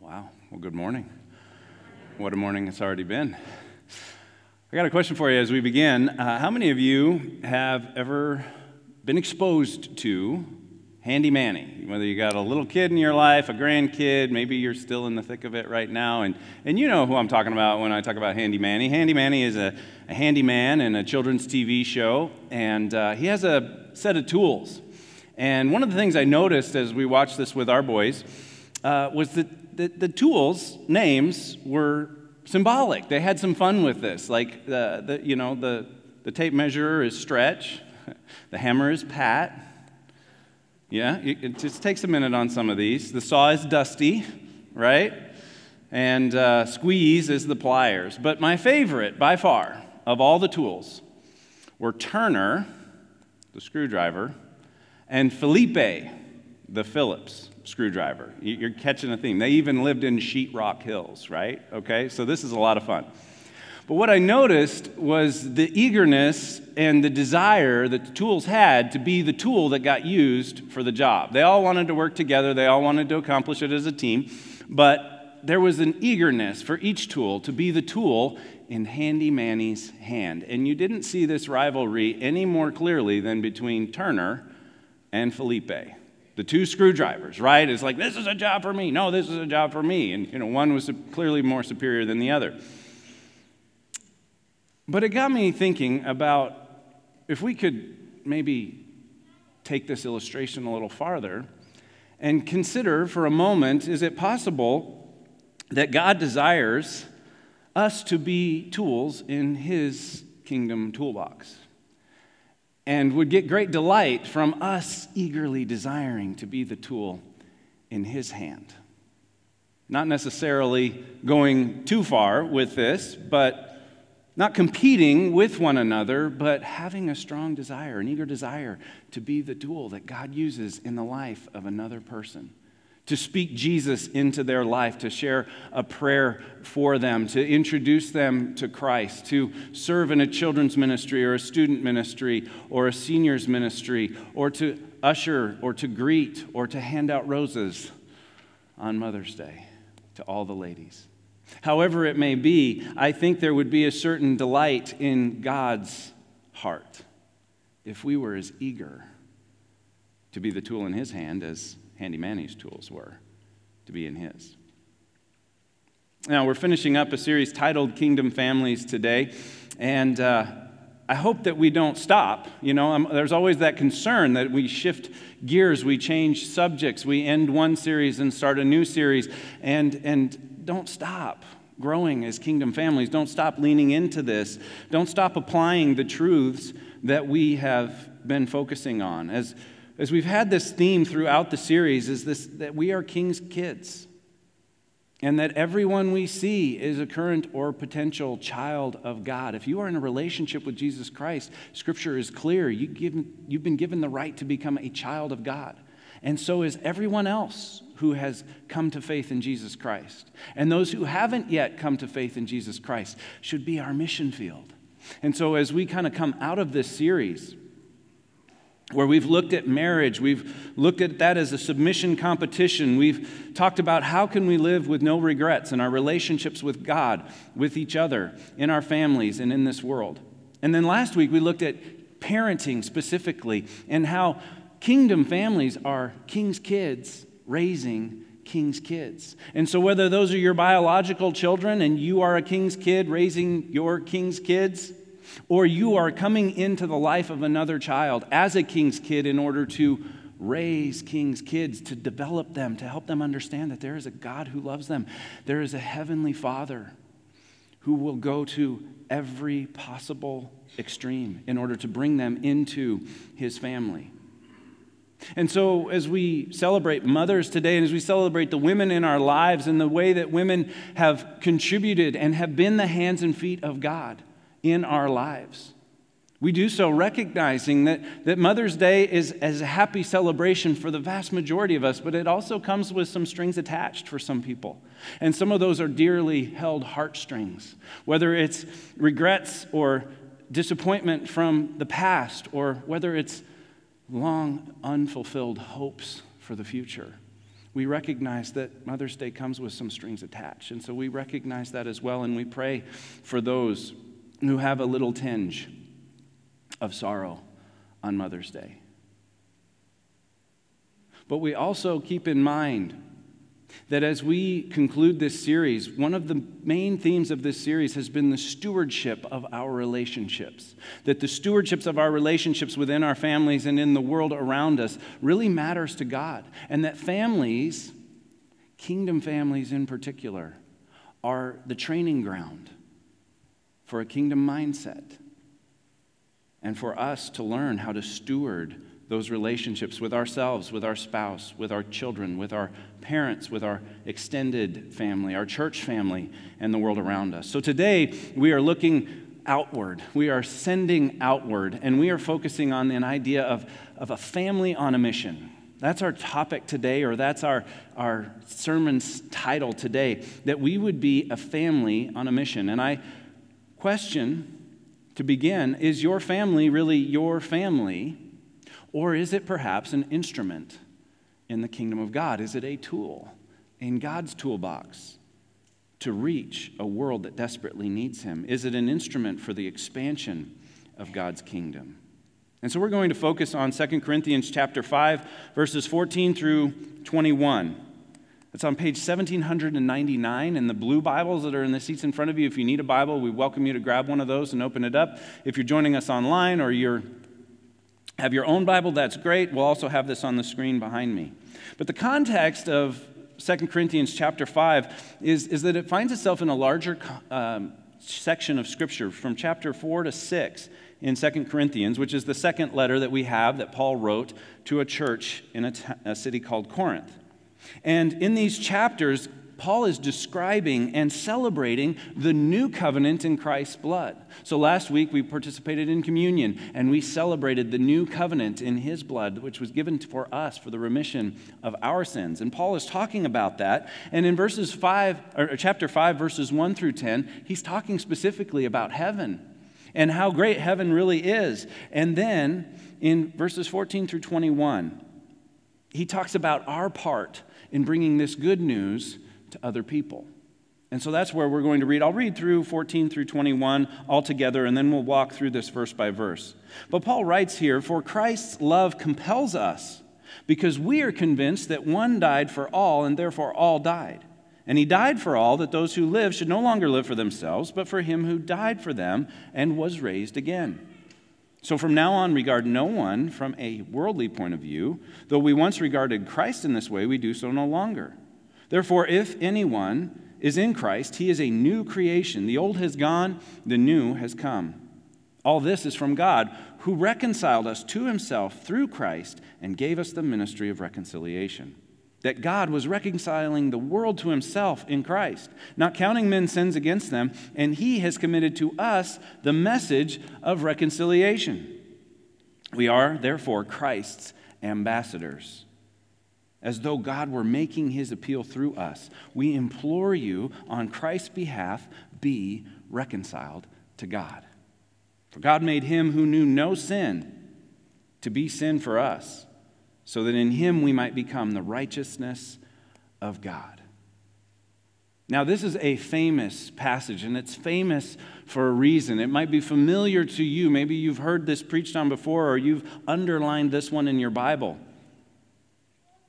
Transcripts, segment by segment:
Wow. Well, good morning. What a morning it's already been. I got a question for you as we begin. Uh, how many of you have ever been exposed to Handy Manny? Whether you got a little kid in your life, a grandkid, maybe you're still in the thick of it right now, and, and you know who I'm talking about when I talk about Handy Manny. Handy Manny is a, a handyman in a children's TV show, and uh, he has a set of tools. And one of the things I noticed as we watched this with our boys uh, was that the, the tools names were symbolic. They had some fun with this. Like, the, the, you know, the, the tape measure is stretch, the hammer is pat. Yeah, it just takes a minute on some of these. The saw is dusty, right? And uh, squeeze is the pliers. But my favorite, by far, of all the tools were Turner, the screwdriver, and Felipe, the Phillips screwdriver. You're catching a theme. They even lived in sheetrock hills, right? Okay, so this is a lot of fun. But what I noticed was the eagerness and the desire that the tools had to be the tool that got used for the job. They all wanted to work together, they all wanted to accomplish it as a team, but there was an eagerness for each tool to be the tool in Handy Manny's hand. And you didn't see this rivalry any more clearly than between Turner and Felipe the two screwdrivers, right? It's like, this is a job for me. No, this is a job for me. And, you know, one was clearly more superior than the other. But it got me thinking about if we could maybe take this illustration a little farther and consider for a moment is it possible that God desires us to be tools in His kingdom toolbox? And would get great delight from us eagerly desiring to be the tool in His hand. Not necessarily going too far with this, but not competing with one another, but having a strong desire, an eager desire to be the tool that God uses in the life of another person to speak Jesus into their life, to share a prayer for them, to introduce them to Christ, to serve in a children's ministry or a student ministry or a seniors ministry, or to usher or to greet or to hand out roses on Mother's Day to all the ladies. However, it may be, I think there would be a certain delight in God's heart if we were as eager to be the tool in His hand as Handy Manny's tools were to be in his. Now, we're finishing up a series titled Kingdom Families today, and uh, I hope that we don't stop. You know, um, there's always that concern that we shift gears, we change subjects, we end one series and start a new series, and, and don't stop growing as kingdom families. Don't stop leaning into this. Don't stop applying the truths that we have been focusing on. As as we've had this theme throughout the series, is this that we are king's kids. And that everyone we see is a current or potential child of God. If you are in a relationship with Jesus Christ, Scripture is clear. You have been given the right to become a child of God. And so is everyone else who has come to faith in Jesus Christ. And those who haven't yet come to faith in Jesus Christ should be our mission field. And so, as we kind of come out of this series, where we've looked at marriage we've looked at that as a submission competition we've talked about how can we live with no regrets in our relationships with god with each other in our families and in this world and then last week we looked at parenting specifically and how kingdom families are king's kids raising king's kids. And so, whether those are your biological children and you are a king's kid raising your king's kids, or you are coming into the life of another child as a king's kid in order to raise king's kids, to develop them, to help them understand that there is a God who loves them. There is a heavenly Father who will go to every possible extreme in order to bring them into his family. And so, as we celebrate mothers today, and as we celebrate the women in our lives and the way that women have contributed and have been the hands and feet of God, in our lives. We do so recognizing that, that Mother's Day is as a happy celebration for the vast majority of us, but it also comes with some strings attached for some people. And some of those are dearly held heartstrings, whether it's regrets or disappointment from the past, or whether it's long unfulfilled hopes for the future. We recognize that Mother's Day comes with some strings attached. And so we recognize that as well, and we pray for those who have a little tinge of sorrow on Mother's Day. But we also keep in mind that as we conclude this series, one of the main themes of this series has been the stewardship of our relationships. That the stewardships of our relationships within our families and in the world around us really matters to God. And that families, kingdom families in particular, are the training ground for a kingdom mindset and for us to learn how to steward those relationships with ourselves, with our spouse, with our children, with our parents, with our extended family, our church family, and the world around us. So today, we are looking outward. We are sending outward, and we are focusing on an idea of, of a family on a mission. That's our topic today, or that's our, our sermon's title today, that we would be a family on a mission. And I question to begin is your family really your family? Or is it perhaps an instrument in the kingdom of God? Is it a tool in God's toolbox to reach a world that desperately needs Him? Is it an instrument for the expansion of God's kingdom? And so we're going to focus on 2 Corinthians chapter 5 verses 14 through 21. It's on page 1799 in the blue Bibles that are in the seats in front of you. If you need a Bible, we welcome you to grab one of those and open it up. If you're joining us online or you're have your own Bible, that's great. We'll also have this on the screen behind me. But the context of 2 Corinthians chapter 5 is, is that it finds itself in a larger um, section of Scripture from chapter 4 to 6 in 2 Corinthians, which is the second letter that we have that Paul wrote to a church in a, t- a city called Corinth. And in these chapters, Paul is describing and celebrating the new covenant in Christ's blood. So last week we participated in communion and we celebrated the new covenant in his blood, which was given for us for the remission of our sins. And Paul is talking about that. And in verses 5, or chapter 5, verses 1 through 10, he's talking specifically about heaven and how great heaven really is. And then in verses 14 through 21, he talks about our part in bringing this good news to other people. And so that's where we're going to read. I'll read through 14 through 21 all together, and then we'll walk through this verse by verse. But Paul writes here For Christ's love compels us, because we are convinced that one died for all, and therefore all died. And he died for all, that those who live should no longer live for themselves, but for him who died for them and was raised again. So from now on, regard no one from a worldly point of view. Though we once regarded Christ in this way, we do so no longer. Therefore, if anyone is in Christ, he is a new creation. The old has gone, the new has come. All this is from God, who reconciled us to himself through Christ and gave us the ministry of reconciliation. That God was reconciling the world to himself in Christ, not counting men's sins against them, and he has committed to us the message of reconciliation. We are, therefore, Christ's ambassadors as though God were making his appeal through us. We implore you on Christ's behalf, be reconciled to God. For God made him who knew no sin to be sin for us, so that in him we might become the righteousness of God. Now, this is a famous passage, and it's famous for a reason. It might be familiar to you. Maybe you've heard this preached on before, or you've underlined this one in your Bible.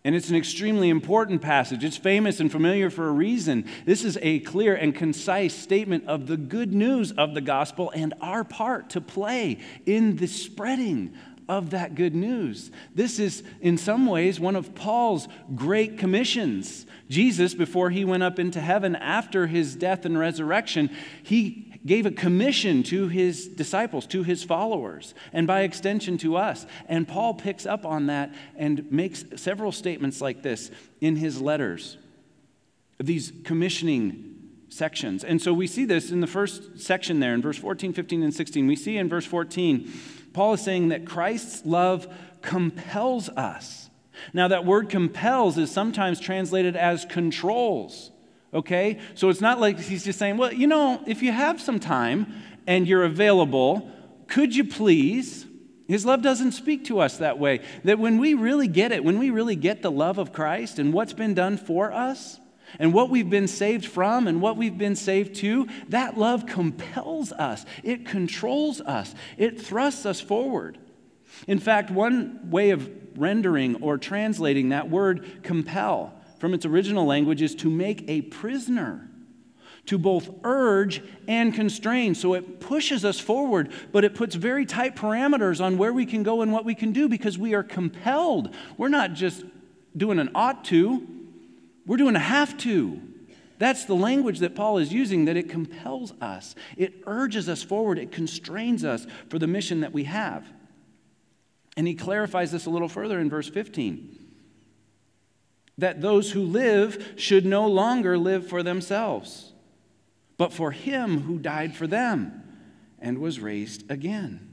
And it's an extremely important passage. It's famous and familiar for a reason. This is a clear and concise statement of the good news of the gospel and our part to play in the spreading of that good news. This is, in some ways, one of Paul's great commissions. Jesus, before he went up into heaven after his death and resurrection, he gave a commission to his disciples, to his followers, and by extension to us. And Paul picks up on that and makes several statements like this in his letters, these commissioning sections. And so we see this in the first section there in verse 14, 15, and 16. We see in verse 14, Paul is saying that Christ's love compels us. Now, that word compels is sometimes translated as controls okay? So it's not like he's just saying, well, you know, if you have some time and you're available, could you please? His love doesn't speak to us that way. That when we really get it, when we really get the love of Christ and what's been done for us, and what we've been saved from and what we've been saved to, that love compels us. It controls us. It thrusts us forward. In fact, one way of rendering or translating that word compel from its original language is to make a prisoner to both urge and constrain. So it pushes us forward, but it puts very tight parameters on where we can go and what we can do because we are compelled. We're not just doing an ought to, we're doing a have to. That's the language that Paul is using, that it compels us, it urges us forward, it constrains us for the mission that we have. And he clarifies this a little further in verse 15 that those who live should no longer live for themselves but for him who died for them and was raised again.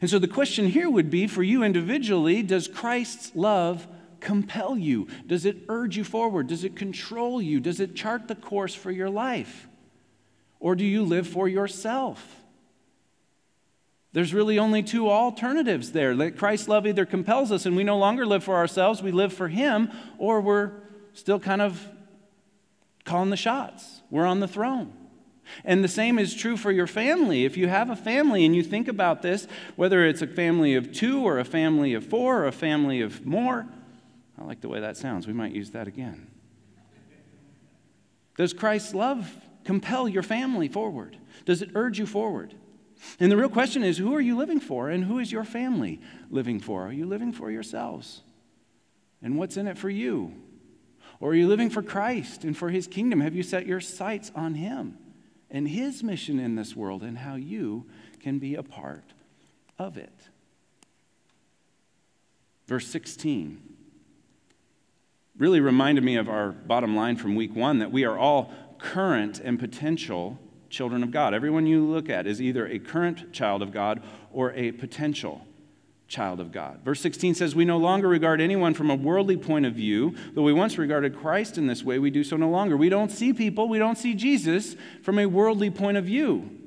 And so the question here would be for you individually does Christ's love compel you? Does it urge you forward? Does it control you? Does it chart the course for your life? Or do you live for yourself? There's really only two alternatives there. That Christ's love either compels us and we no longer live for ourselves, we live for Him, or we're still kind of calling the shots. We're on the throne. And the same is true for your family. If you have a family and you think about this, whether it's a family of two or a family of four or a family of more, I like the way that sounds. We might use that again. Does Christ's love compel your family forward? Does it urge you forward? And the real question is who are you living for and who is your family living for? Are you living for yourselves? And what's in it for you? Or are you living for Christ and for his kingdom? Have you set your sights on him and his mission in this world and how you can be a part of it? Verse 16 really reminded me of our bottom line from week one that we are all current and potential children of God. Everyone you look at is either a current child of God or a potential child of God. Verse 16 says, We no longer regard anyone from a worldly point of view. Though we once regarded Christ in this way, we do so no longer. We don't see people, we don't see Jesus from a worldly point of view.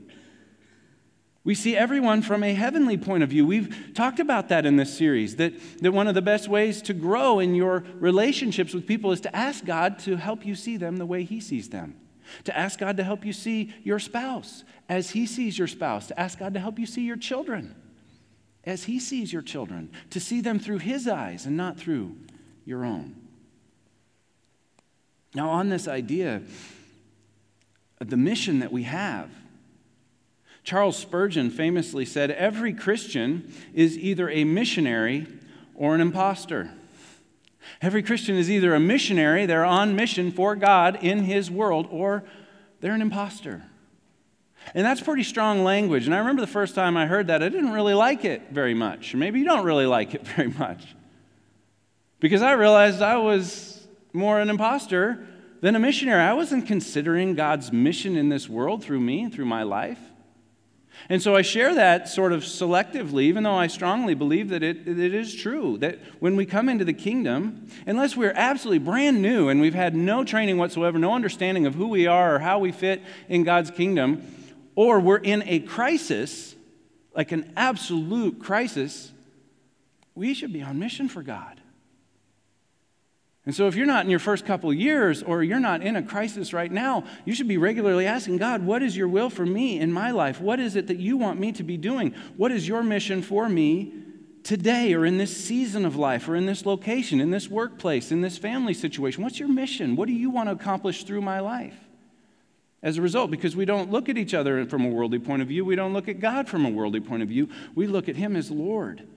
We see everyone from a heavenly point of view. We've talked about that in this series that, that one of the best ways to grow in your relationships with people is to ask God to help you see them the way He sees them. To ask God to help you see your spouse as He sees your spouse. To ask God to help you see your children as He sees your children, to see them through His eyes and not through your own. Now, on this idea the mission that we have, Charles Spurgeon famously said, Every Christian is either a missionary or an impostor. Every Christian is either a missionary, they're on mission for God in His world, or they're an impostor. And that's pretty strong language. And I remember the first time I heard that, I didn't really like it very much. Maybe you don't really like it very much. Because I realized I was more an imposter than a missionary. I wasn't considering God's mission in this world through me, through my life. And so I share that sort of selectively, even though I strongly believe that it, it is true that when we come into the kingdom, unless we're absolutely brand new and we've had no training whatsoever, no understanding of who we are or how we fit in God's kingdom, or we're in a crisis, like an absolute crisis, we should be on mission for God. And so, if you're not in your first couple years or you're not in a crisis right now, you should be regularly asking God, What is your will for me in my life? What is it that you want me to be doing? What is your mission for me today or in this season of life or in this location, in this workplace, in this family situation? What's your mission? What do you want to accomplish through my life? as a result because we don't look at each other from a worldly point of view. We don't look at God from a worldly point of view. We look at Him as Lord.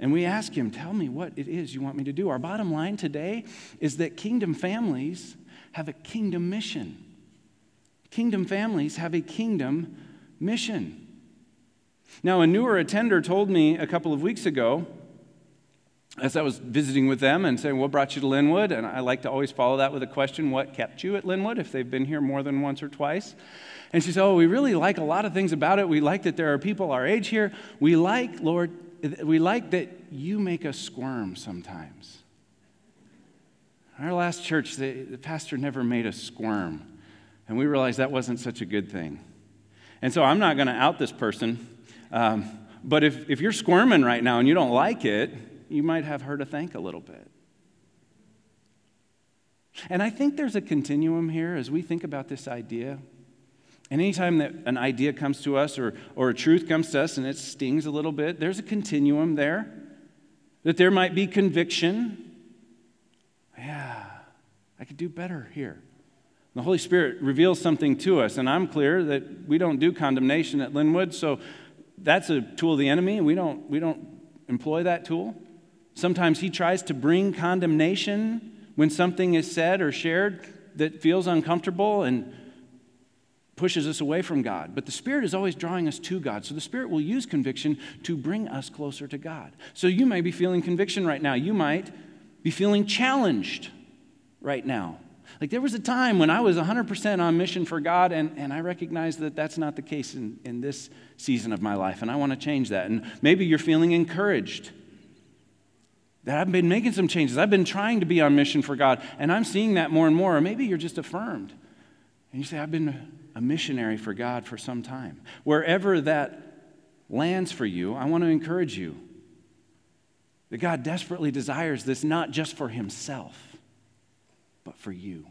And we ask Him, Tell me what it is you want me to do. Our bottom line today is that kingdom families have a kingdom mission. Kingdom families have a kingdom mission. Now, a newer attender told me a couple of weeks ago as I was visiting with them and saying, What brought you to Linwood? And I like to always follow that with a question, What kept you at Linwood? if they've been here more than once or twice. And she said, Oh, we really like a lot of things about it. We like that there are people our age here. We like, Lord, we like that you make us squirm sometimes. Our last church, the, the pastor never made us squirm. And we realized that wasn't such a good thing. And so I'm not going to out this person. Um, But if, if you're squirming right now and you don't like it, you might have her to thank a little bit. And I think there's a continuum here as we think about this idea. And anytime that an idea comes to us or, or a truth comes to us and it stings a little bit, there's a continuum there. That there might be conviction. Yeah, I could do better here. The Holy Spirit reveals something to us, and I'm clear that we don't do condemnation at Linwood, so that's a tool of the enemy. We don't, we don't employ that tool. Sometimes he tries to bring condemnation when something is said or shared that feels uncomfortable and pushes us away from God. But the Spirit is always drawing us to God. So the Spirit will use conviction to bring us closer to God. So you may be feeling conviction right now. You might be feeling challenged right now. Like there was a time when I was 100% on mission for God, and, and I recognize that that's not the case in, in this season of my life, and I want to change that. And maybe you're feeling encouraged that I've been making some changes. I've been trying to be on mission for God, and I'm seeing that more and more. Or maybe you're just affirmed. And you say, I've been a missionary for God for some time. Wherever that lands for you, I want to encourage you that God desperately desires this not just for himself, but for you.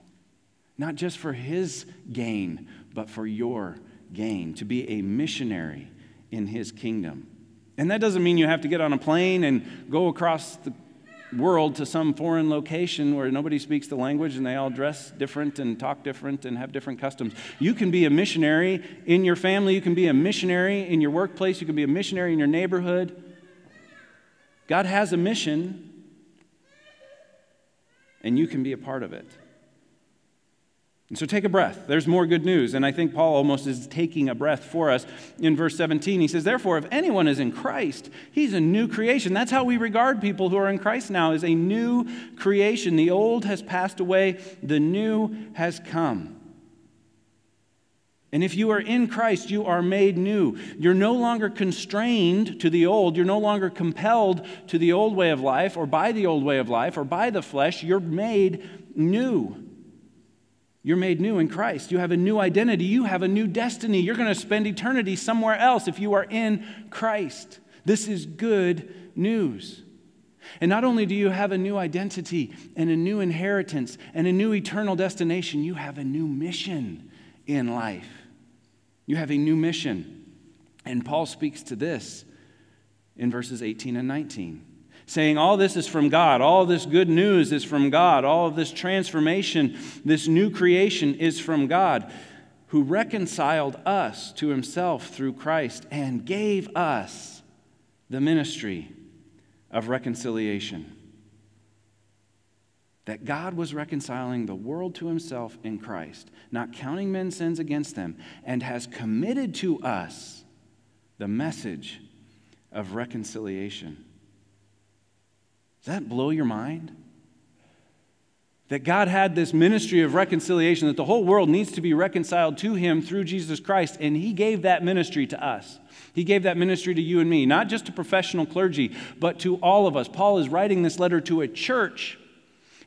Not just for his gain, but for your gain, to be a missionary in his kingdom. And that doesn't mean you have to get on a plane and go across the world to some foreign location where nobody speaks the language and they all dress different and talk different and have different customs. You can be a missionary in your family, you can be a missionary in your workplace, you can be a missionary in your neighborhood. God has a mission, and you can be a part of it. And so take a breath. There's more good news. And I think Paul almost is taking a breath for us in verse 17. He says, Therefore, if anyone is in Christ, he's a new creation. That's how we regard people who are in Christ now, as a new creation. The old has passed away, the new has come. And if you are in Christ, you are made new. You're no longer constrained to the old. You're no longer compelled to the old way of life or by the old way of life or by the flesh. You're made new. You're made new in Christ. You have a new identity. You have a new destiny. You're going to spend eternity somewhere else if you are in Christ. This is good news. And not only do you have a new identity and a new inheritance and a new eternal destination, you have a new mission in life. You have a new mission. And Paul speaks to this in verses 18 and 19 saying all this is from God, all this good news is from God, all of this transformation, this new creation is from God, who reconciled us to himself through Christ and gave us the ministry of reconciliation. That God was reconciling the world to himself in Christ, not counting men's sins against them, and has committed to us the message of reconciliation. Does that blow your mind? That God had this ministry of reconciliation, that the whole world needs to be reconciled to Him through Jesus Christ, and He gave that ministry to us. He gave that ministry to you and me, not just to professional clergy, but to all of us. Paul is writing this letter to a church,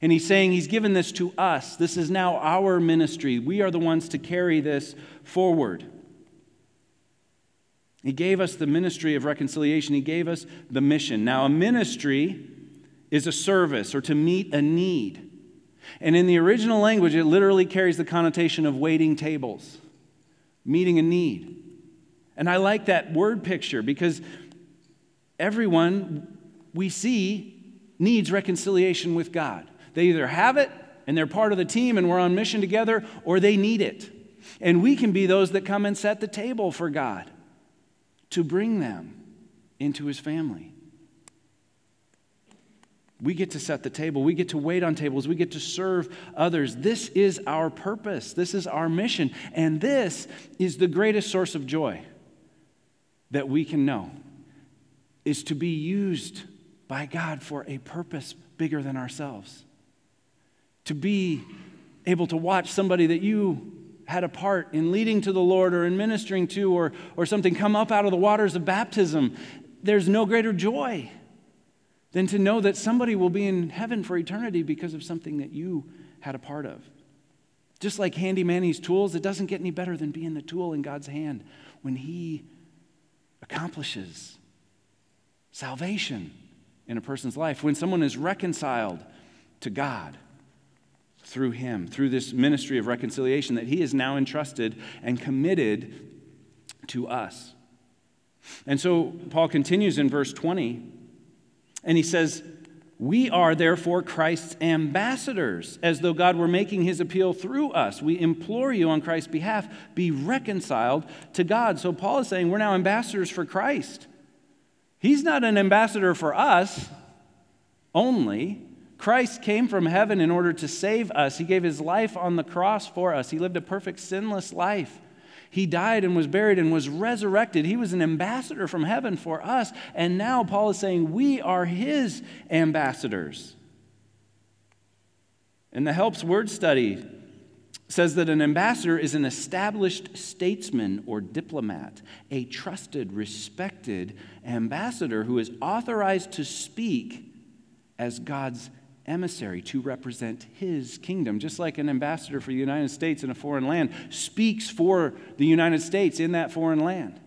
and he's saying he's given this to us. This is now our ministry. We are the ones to carry this forward. He gave us the ministry of reconciliation, He gave us the mission. Now, a ministry is a service or to meet a need. And in the original language, it literally carries the connotation of waiting tables, meeting a need. And I like that word picture because everyone we see needs reconciliation with God. They either have it and they're part of the team and we're on mission together, or they need it. And we can be those that come and set the table for God to bring them into his family. We get to set the table. We get to wait on tables. We get to serve others. This is our purpose. This is our mission. And this is the greatest source of joy that we can know is to be used by God for a purpose bigger than ourselves. To be able to watch somebody that you had a part in leading to the Lord or in ministering to or, or something come up out of the waters of baptism. There's no greater joy than to know that somebody will be in heaven for eternity because of something that you had a part of. Just like Handy Manny's tools, it doesn't get any better than being the tool in God's hand when He accomplishes salvation in a person's life, when someone is reconciled to God through Him, through this ministry of reconciliation that He is now entrusted and committed to us. And so Paul continues in verse 20, and he says, We are therefore Christ's ambassadors, as though God were making his appeal through us. We implore you on Christ's behalf, be reconciled to God. So Paul is saying, We're now ambassadors for Christ. He's not an ambassador for us only. Christ came from heaven in order to save us. He gave his life on the cross for us. He lived a perfect, sinless life. He died and was buried and was resurrected. He was an ambassador from heaven for us. And now Paul is saying we are his ambassadors. And the Helps Word Study says that an ambassador is an established statesman or diplomat, a trusted, respected ambassador who is authorized to speak as God's emissary to represent his kingdom, just like an ambassador for the United States in a foreign land speaks for the United States in that foreign land.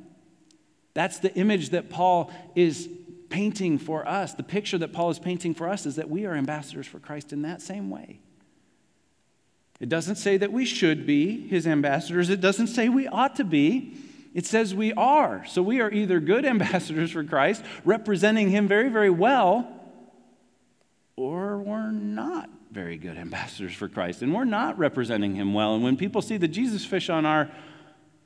That's the image that Paul is painting for us. The picture that Paul is painting for us is that we are ambassadors for Christ in that same way. It doesn't say that we should be his ambassadors, it doesn't say we ought to be. It says we are. So we are either good ambassadors for Christ, representing him very, very well, or we're not very good ambassadors for Christ and we're not representing him well. And when people see the Jesus fish on our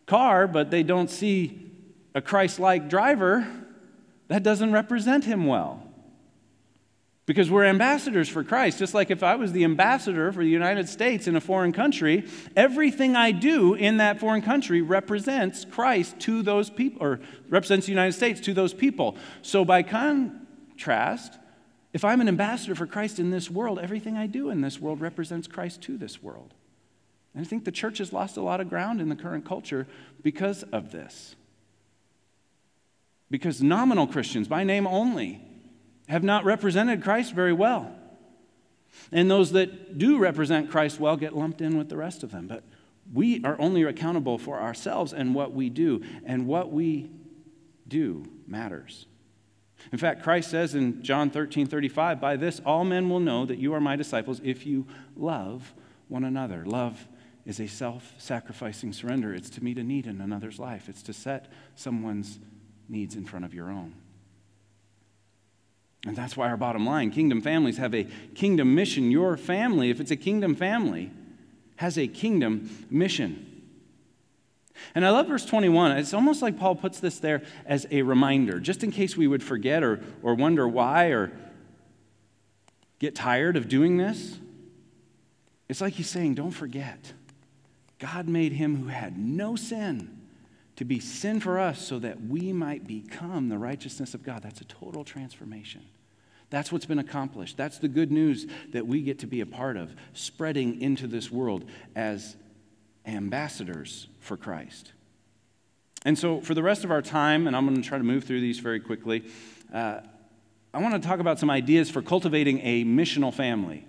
car, but they don't see a Christ like driver, that doesn't represent him well. Because we're ambassadors for Christ. Just like if I was the ambassador for the United States in a foreign country, everything I do in that foreign country represents Christ to those people, or represents the United States to those people. So by contrast, if I'm an ambassador for Christ in this world, everything I do in this world represents Christ to this world. And I think the church has lost a lot of ground in the current culture because of this. Because nominal Christians, by name only, have not represented Christ very well. And those that do represent Christ well get lumped in with the rest of them. But we are only accountable for ourselves and what we do, and what we do matters. In fact, Christ says in John 13 35, By this all men will know that you are my disciples if you love one another. Love is a self sacrificing surrender. It's to meet a need in another's life, it's to set someone's needs in front of your own. And that's why our bottom line kingdom families have a kingdom mission. Your family, if it's a kingdom family, has a kingdom mission. And I love verse 21. It's almost like Paul puts this there as a reminder, just in case we would forget or, or wonder why or get tired of doing this. It's like he's saying, don't forget. God made him who had no sin to be sin for us so that we might become the righteousness of God. That's a total transformation. That's what's been accomplished. That's the good news that we get to be a part of, spreading into this world as ambassadors for Christ. And so, for the rest of our time, and I'm going to try to move through these very quickly, uh, I want to talk about some ideas for cultivating a missional family.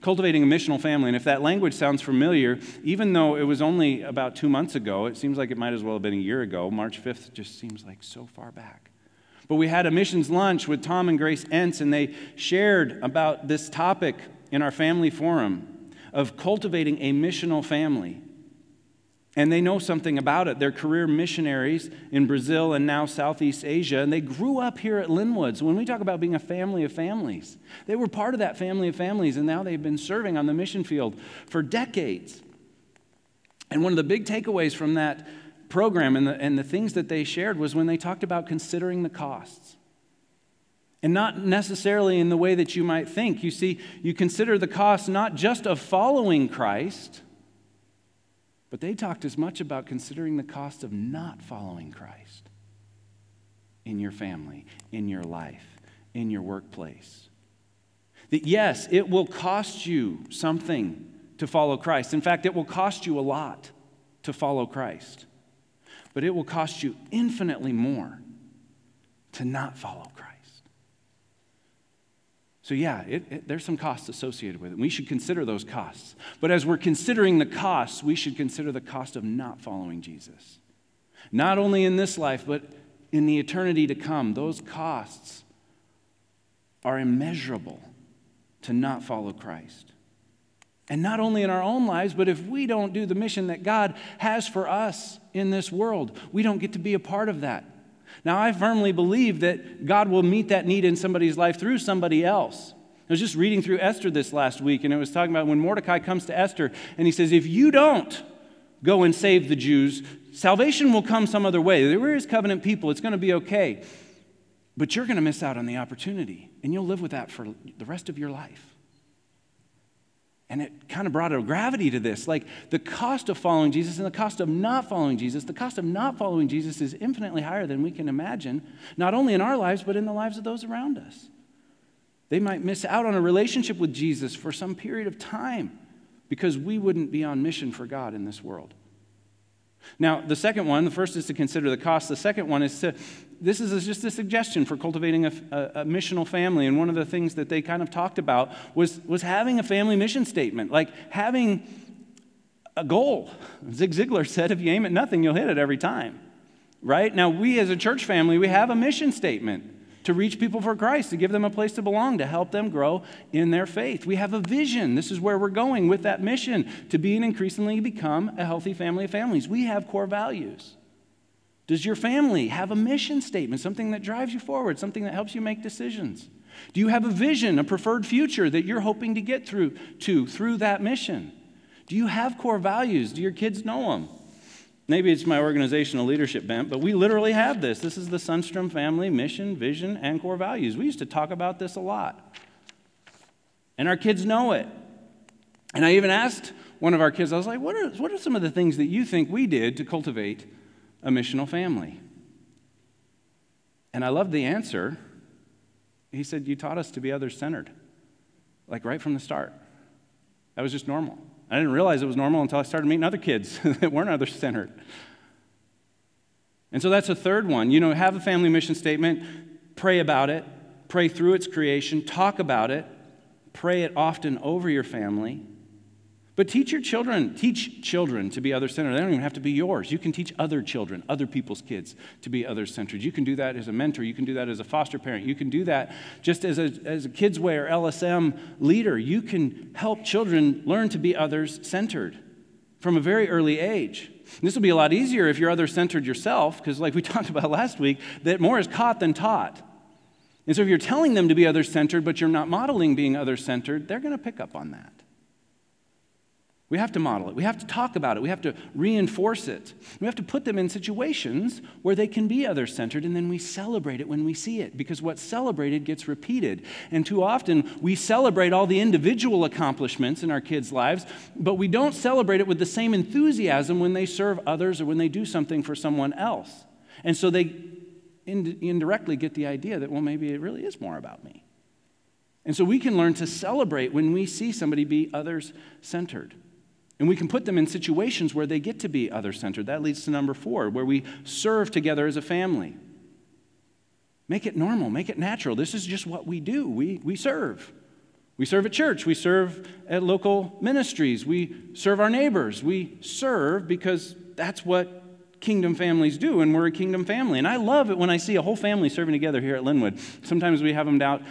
Cultivating a missional family. And if that language sounds familiar, even though it was only about two months ago, it seems like it might as well have been a year ago. March 5th just seems like so far back. But we had a missions lunch with Tom and Grace Entz, and they shared about this topic in our family forum of cultivating a missional family. And they know something about it. They're career missionaries in Brazil and now Southeast Asia, and they grew up here at Linwoods. When we talk about being a family of families, they were part of that family of families, and now they've been serving on the mission field for decades. And one of the big takeaways from that program and the, and the things that they shared was when they talked about considering the costs. And not necessarily in the way that you might think. You see, you consider the cost not just of following Christ but they talked as much about considering the cost of not following Christ in your family, in your life, in your workplace. That yes, it will cost you something to follow Christ. In fact, it will cost you a lot to follow Christ. But it will cost you infinitely more to not follow. So, yeah, it, it, there's some costs associated with it. We should consider those costs. But as we're considering the costs, we should consider the cost of not following Jesus. Not only in this life, but in the eternity to come. Those costs are immeasurable to not follow Christ. And not only in our own lives, but if we don't do the mission that God has for us in this world, we don't get to be a part of that. Now, I firmly believe that God will meet that need in somebody's life through somebody else. I was just reading through Esther this last week, and it was talking about when Mordecai comes to Esther, and he says, If you don't go and save the Jews, salvation will come some other way. There is covenant people, it's going to be okay. But you're going to miss out on the opportunity, and you'll live with that for the rest of your life. And it kind of brought a gravity to this. Like the cost of following Jesus and the cost of not following Jesus, the cost of not following Jesus is infinitely higher than we can imagine, not only in our lives, but in the lives of those around us. They might miss out on a relationship with Jesus for some period of time because we wouldn't be on mission for God in this world. Now, the second one, the first is to consider the cost. The second one is to, this is just a suggestion for cultivating a, a, a, missional family. And one of the things that they kind of talked about was, was having a family mission statement, like having a goal. Zig Ziglar said, if you aim at nothing, you'll hit it every time. Right? Now, we as a church family, we have a mission statement to reach people for Christ, to give them a place to belong, to help them grow in their faith. We have a vision. This is where we're going with that mission to be and increasingly become a healthy family of families. We have core values. Does your family have a mission statement, something that drives you forward, something that helps you make decisions? Do you have a vision, a preferred future that you're hoping to get through to through that mission? Do you have core values? Do your kids know them? Maybe it's my organizational leadership bent, but we literally have this. This is the Sundstrom family mission, vision, and core values. We used to talk about this a lot. And our kids know it. And I even asked one of our kids, I was like, what are, what are some of the things that you think we did to cultivate a missional family? And I loved the answer. He said, You taught us to be other centered, like right from the start. That was just normal. I didn't realize it was normal until I started meeting other kids that weren't other centered. And so that's a third one. You know, have a family mission statement, pray about it, pray through its creation, talk about it, pray it often over your family. But teach your children, teach children to be other centered. They don't even have to be yours. You can teach other children, other people's kids to be other centered. You can do that as a mentor. You can do that as a foster parent. You can do that just as a, as a Kids Way or LSM leader. You can help children learn to be others centered from a very early age. This will be a lot easier if you're other centered yourself, because, like we talked about last week, that more is caught than taught. And so if you're telling them to be other centered, but you're not modeling being other centered, they're going to pick up on that. We have to model it. We have to talk about it. We have to reinforce it. We have to put them in situations where they can be other centered, and then we celebrate it when we see it because what's celebrated gets repeated. And too often, we celebrate all the individual accomplishments in our kids' lives, but we don't celebrate it with the same enthusiasm when they serve others or when they do something for someone else. And so they indirectly get the idea that, well, maybe it really is more about me. And so we can learn to celebrate when we see somebody be others centered. And we can put them in situations where they get to be other centered. That leads to number four, where we serve together as a family. Make it normal, make it natural. This is just what we do. We, we serve. We serve at church, we serve at local ministries, we serve our neighbors. We serve because that's what kingdom families do, and we're a kingdom family. And I love it when I see a whole family serving together here at Linwood. Sometimes we have them out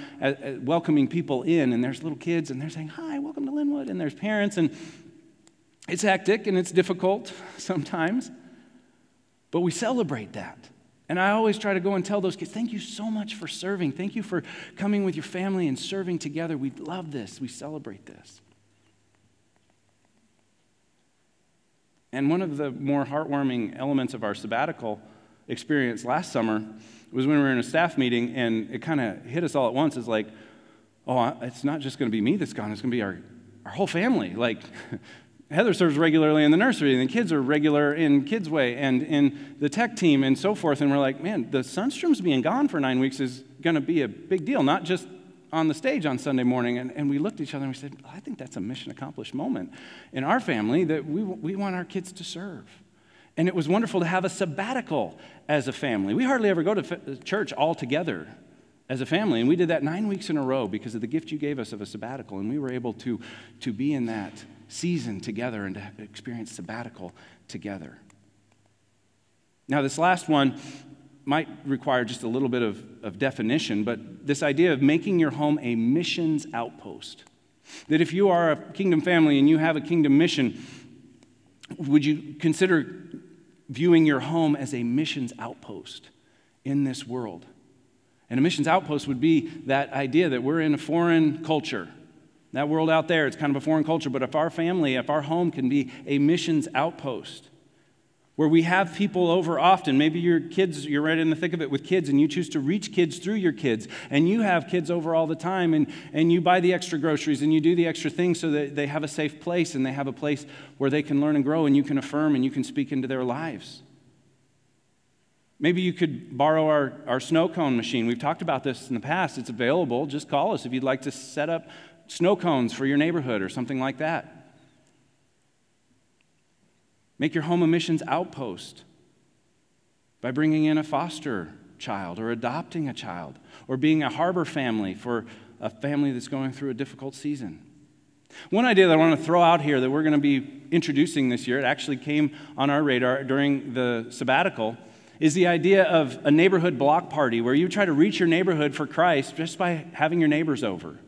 welcoming people in, and there's little kids, and they're saying, Hi, welcome to Linwood, and there's parents, and it's hectic and it's difficult sometimes, but we celebrate that. And I always try to go and tell those kids, thank you so much for serving. Thank you for coming with your family and serving together. We love this. We celebrate this. And one of the more heartwarming elements of our sabbatical experience last summer was when we were in a staff meeting and it kind of hit us all at once. It's like, oh, it's not just going to be me that's gone, it's going to be our, our whole family. Like, Heather serves regularly in the nursery, and the kids are regular in Kids Way and in the tech team and so forth. And we're like, man, the Sundstroms being gone for nine weeks is going to be a big deal, not just on the stage on Sunday morning. And, and we looked at each other and we said, I think that's a mission accomplished moment in our family that we, we want our kids to serve. And it was wonderful to have a sabbatical as a family. We hardly ever go to uh, church all together as a family. And we did that nine weeks in a row because of the gift you gave us of a sabbatical. And we were able to, to be in that season together and to experience sabbatical together. Now, this last one, might require just a little bit of, of definition, but this idea of making your home a missions outpost. That if you are a kingdom family and you have a kingdom mission, would you consider viewing your home as a missions outpost in this world? And a missions outpost would be that idea that we're in a foreign culture. That world out there, it's kind of a foreign culture, but if our family, if our home can be a missions outpost, where we have people over often. Maybe your kids, you're right in the thick of it with kids, and you choose to reach kids through your kids, and you have kids over all the time, and, and you buy the extra groceries and you do the extra things so that they have a safe place and they have a place where they can learn and grow, and you can affirm and you can speak into their lives. Maybe you could borrow our, our snow cone machine. We've talked about this in the past. It's available. Just call us if you'd like to set up snow cones for your neighborhood or something like that. Make your home a missions outpost by bringing in a foster child or adopting a child or being a harbor family for a family that's going through a difficult season. One idea that I want to throw out here that we're going to be introducing this year, it actually came on our radar during the sabbatical, is the idea of a neighborhood block party where you try to reach your neighborhood for Christ just by having your neighbors over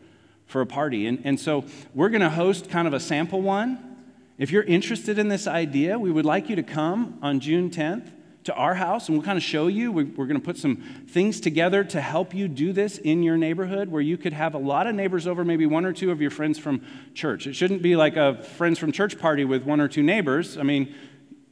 for a party. And, and so we're going to host kind of a sample one if you're interested in this idea, we would like you to come on June 10th to our house and we'll kind of show you. We're going to put some things together to help you do this in your neighborhood where you could have a lot of neighbors over, maybe one or two of your friends from church. It shouldn't be like a friends from church party with one or two neighbors. I mean,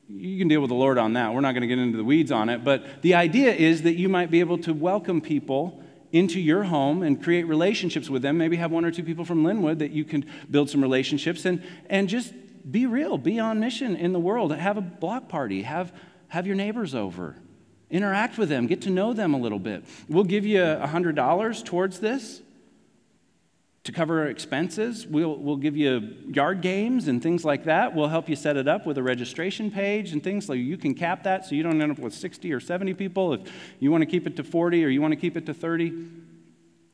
you can deal with the Lord on that. We're not going to get into the weeds on it. But the idea is that you might be able to welcome people into your home and create relationships with them. Maybe have one or two people from Linwood that you can build some relationships and, and just be real, be on mission in the world. Have a block party, have, have your neighbors over, interact with them, get to know them a little bit. We'll give you $100 towards this to cover expenses. We'll, we'll give you yard games and things like that. We'll help you set it up with a registration page and things like you can cap that so you don't end up with 60 or 70 people. If you want to keep it to 40 or you want to keep it to 30,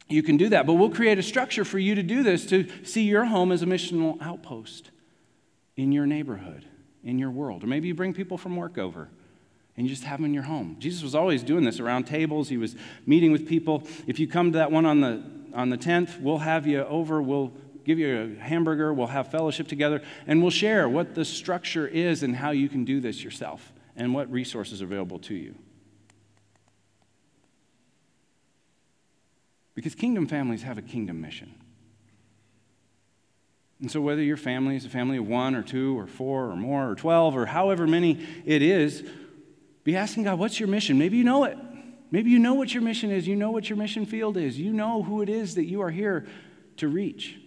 you can do that. But we'll create a structure for you to do this to see your home as a missional outpost in your neighborhood, in your world. Or maybe you bring people from work over and you just have them in your home. Jesus was always doing this around tables. He was meeting with people. If you come to that one on the, on the 10th, we'll have you over. We'll give you a hamburger. We'll have fellowship together. And we'll share what the structure is and how you can do this yourself and what resources are available to you. Because kingdom families have a kingdom mission. And so, whether your family is a family of one or two or four or more or 12 or however many it is, be asking God, what's your mission? Maybe you know it. Maybe you know what your mission is. You know what your mission field is. You know who it is that you are here to reach.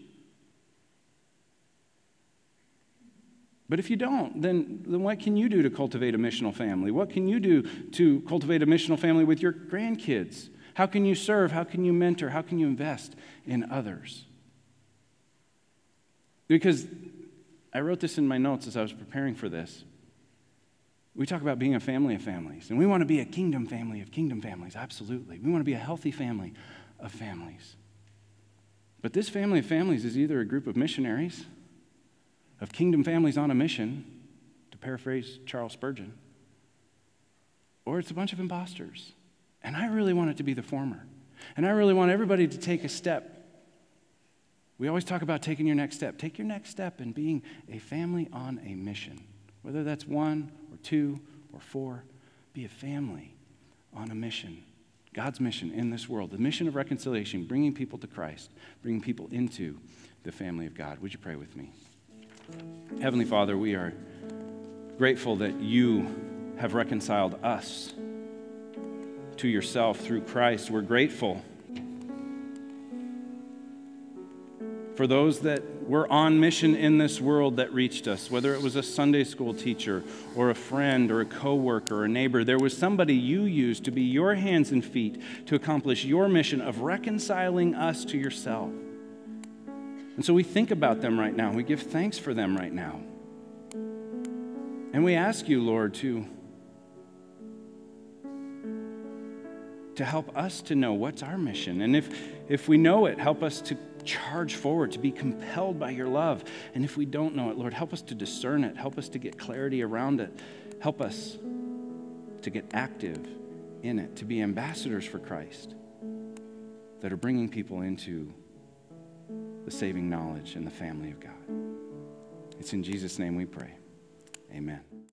But if you don't, then, then what can you do to cultivate a missional family? What can you do to cultivate a missional family with your grandkids? How can you serve? How can you mentor? How can you invest in others? Because I wrote this in my notes as I was preparing for this. We talk about being a family of families, and we want to be a kingdom family of kingdom families, absolutely. We want to be a healthy family of families. But this family of families is either a group of missionaries, of kingdom families on a mission, to paraphrase Charles Spurgeon, or it's a bunch of imposters. And I really want it to be the former. And I really want everybody to take a step we always talk about taking your next step. Take your next step in being a family on a mission, whether that's one two or four. Be a family on a mission. God's mission in this world, the mission of reconciliation, bringing people to Christ, bringing people into the family of God. Would you pray with me? Heavenly Father, we are grateful that you have reconciled us to yourself through Christ. We're grateful for those that were on mission in this world that reached us, whether it was a Sunday school teacher or a friend or a coworker or a neighbor, there was somebody you used to be your hands and feet to accomplish your mission of reconciling us to yourself. And so we think about them right now. We give thanks for them right now. And we ask you, Lord, to, to help us to know what's our mission. And if, if we know it, help us to charge forward, to be compelled by your love. And if we don't know it, Lord, help us to discern it. Help us to get clarity around it. Help us to get active in it, to be ambassadors for Christ that are bringing people into the saving knowledge and the family of God. It's in Jesus' name we pray. Amen.